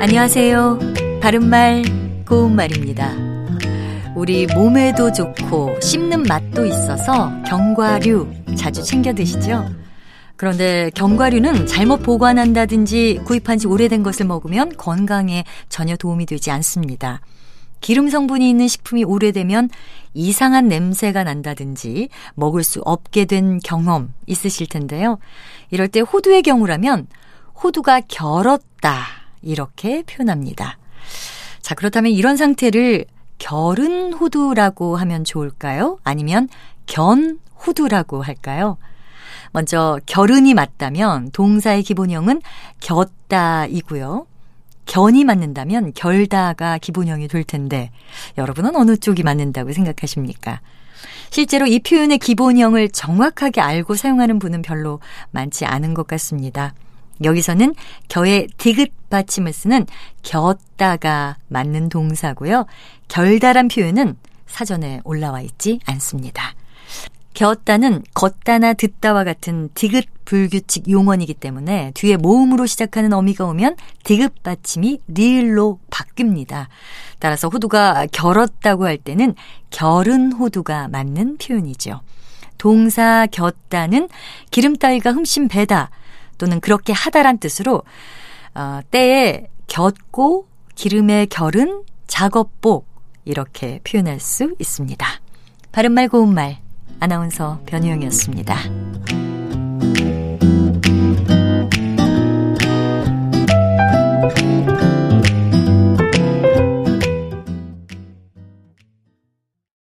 안녕하세요. 바른말, 고운말입니다. 우리 몸에도 좋고 씹는 맛도 있어서 견과류 자주 챙겨 드시죠? 그런데 견과류는 잘못 보관한다든지 구입한 지 오래된 것을 먹으면 건강에 전혀 도움이 되지 않습니다. 기름 성분이 있는 식품이 오래되면 이상한 냄새가 난다든지 먹을 수 없게 된 경험 있으실 텐데요. 이럴 때 호두의 경우라면 호두가 결었다 이렇게 표현합니다. 자, 그렇다면 이런 상태를 결은 호두라고 하면 좋을까요? 아니면 견 호두라고 할까요? 먼저 결은이 맞다면 동사의 기본형은 겼다이고요. 견이 맞는다면 결다가 기본형이 될 텐데 여러분은 어느 쪽이 맞는다고 생각하십니까? 실제로 이 표현의 기본형을 정확하게 알고 사용하는 분은 별로 많지 않은 것 같습니다. 여기서는 겨의 디귿 받침을 쓰는 겼다가 맞는 동사고요. 결다란 표현은 사전에 올라와 있지 않습니다. 겼다는 걷다나 듣다와 같은 디귿 불규칙 용언이기 때문에 뒤에 모음으로 시작하는 어미가 오면 디귿 받침이 리을로 바뀝니다. 따라서 호두가 결었다고 할 때는 결은 호두가 맞는 표현이죠. 동사 겼다는 기름 따위가 흠씬 배다 또는 그렇게 하다란 뜻으로 어, 때에 겼고 기름의 결은 작업복 이렇게 표현할 수 있습니다. 바른말 고운말 아나운서 변희영이었습니다.